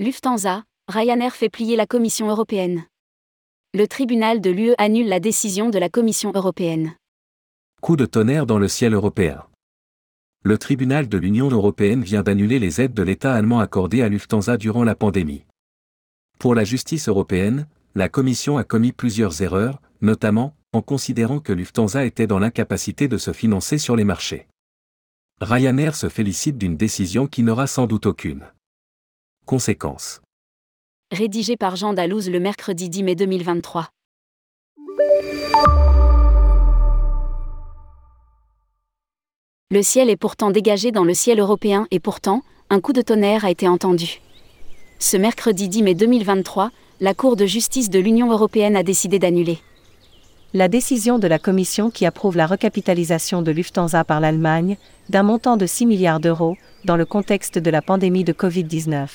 Lufthansa, Ryanair fait plier la Commission européenne. Le tribunal de l'UE annule la décision de la Commission européenne. Coup de tonnerre dans le ciel européen. Le tribunal de l'Union européenne vient d'annuler les aides de l'État allemand accordées à Lufthansa durant la pandémie. Pour la justice européenne, la Commission a commis plusieurs erreurs, notamment en considérant que Lufthansa était dans l'incapacité de se financer sur les marchés. Ryanair se félicite d'une décision qui n'aura sans doute aucune conséquence. Rédigé par Jean Dalouse le mercredi 10 mai 2023. Le ciel est pourtant dégagé dans le ciel européen et pourtant, un coup de tonnerre a été entendu. Ce mercredi 10 mai 2023, la Cour de justice de l'Union européenne a décidé d'annuler. La décision de la Commission qui approuve la recapitalisation de Lufthansa par l'Allemagne, d'un montant de 6 milliards d'euros, dans le contexte de la pandémie de Covid-19.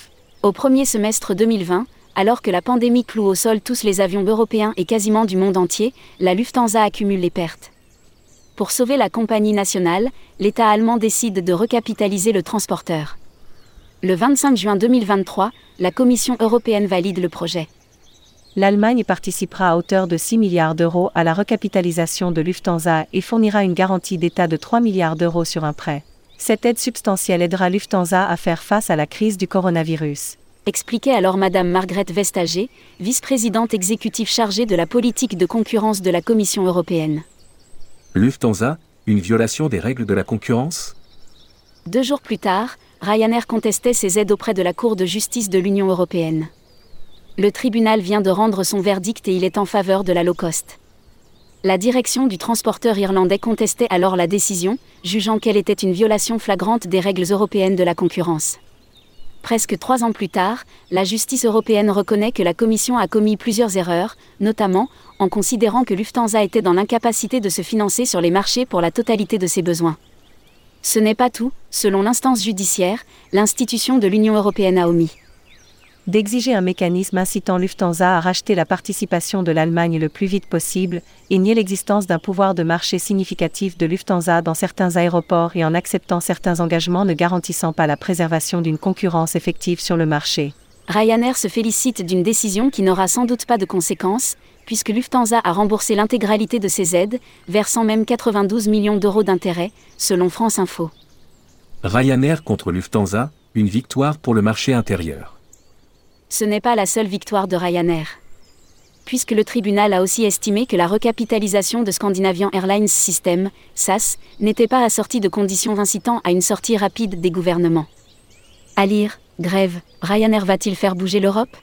Au premier semestre 2020, alors que la pandémie cloue au sol tous les avions européens et quasiment du monde entier, la Lufthansa accumule les pertes. Pour sauver la compagnie nationale, l'État allemand décide de recapitaliser le transporteur. Le 25 juin 2023, la Commission européenne valide le projet. L'Allemagne participera à hauteur de 6 milliards d'euros à la recapitalisation de Lufthansa et fournira une garantie d'État de 3 milliards d'euros sur un prêt. Cette aide substantielle aidera Lufthansa à faire face à la crise du coronavirus. Expliquait alors Madame Margrethe Vestager, vice-présidente exécutive chargée de la politique de concurrence de la Commission européenne. Lufthansa, une violation des règles de la concurrence? Deux jours plus tard, Ryanair contestait ses aides auprès de la Cour de justice de l'Union européenne. Le tribunal vient de rendre son verdict et il est en faveur de la low cost. La direction du transporteur irlandais contestait alors la décision, jugeant qu'elle était une violation flagrante des règles européennes de la concurrence. Presque trois ans plus tard, la justice européenne reconnaît que la Commission a commis plusieurs erreurs, notamment en considérant que Lufthansa était dans l'incapacité de se financer sur les marchés pour la totalité de ses besoins. Ce n'est pas tout, selon l'instance judiciaire, l'institution de l'Union européenne a omis d'exiger un mécanisme incitant Lufthansa à racheter la participation de l'Allemagne le plus vite possible, et nier l'existence d'un pouvoir de marché significatif de Lufthansa dans certains aéroports et en acceptant certains engagements ne garantissant pas la préservation d'une concurrence effective sur le marché. Ryanair se félicite d'une décision qui n'aura sans doute pas de conséquences, puisque Lufthansa a remboursé l'intégralité de ses aides, versant même 92 millions d'euros d'intérêts, selon France Info. Ryanair contre Lufthansa, une victoire pour le marché intérieur ce n'est pas la seule victoire de Ryanair. Puisque le tribunal a aussi estimé que la recapitalisation de Scandinavian Airlines System, SAS, n'était pas assortie de conditions incitant à une sortie rapide des gouvernements. À lire, grève, Ryanair va-t-il faire bouger l'Europe?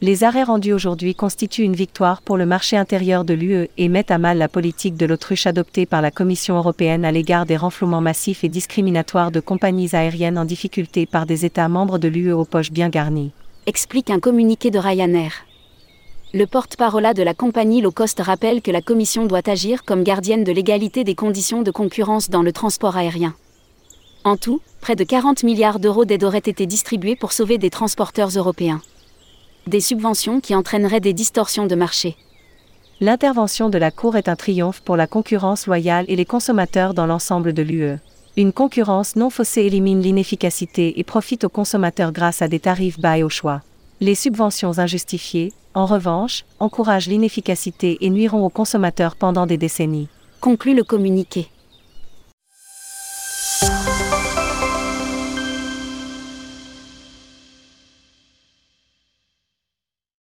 Les arrêts rendus aujourd'hui constituent une victoire pour le marché intérieur de l'UE et mettent à mal la politique de l'autruche adoptée par la Commission européenne à l'égard des renflouements massifs et discriminatoires de compagnies aériennes en difficulté par des États membres de l'UE aux poches bien garnies explique un communiqué de Ryanair. Le porte-parole de la compagnie low cost rappelle que la Commission doit agir comme gardienne de l'égalité des conditions de concurrence dans le transport aérien. En tout, près de 40 milliards d'euros d'aide auraient été distribués pour sauver des transporteurs européens. Des subventions qui entraîneraient des distorsions de marché. L'intervention de la Cour est un triomphe pour la concurrence loyale et les consommateurs dans l'ensemble de l'UE. Une concurrence non faussée élimine l'inefficacité et profite aux consommateurs grâce à des tarifs bas et au choix. Les subventions injustifiées, en revanche, encouragent l'inefficacité et nuiront aux consommateurs pendant des décennies. Conclut le communiqué.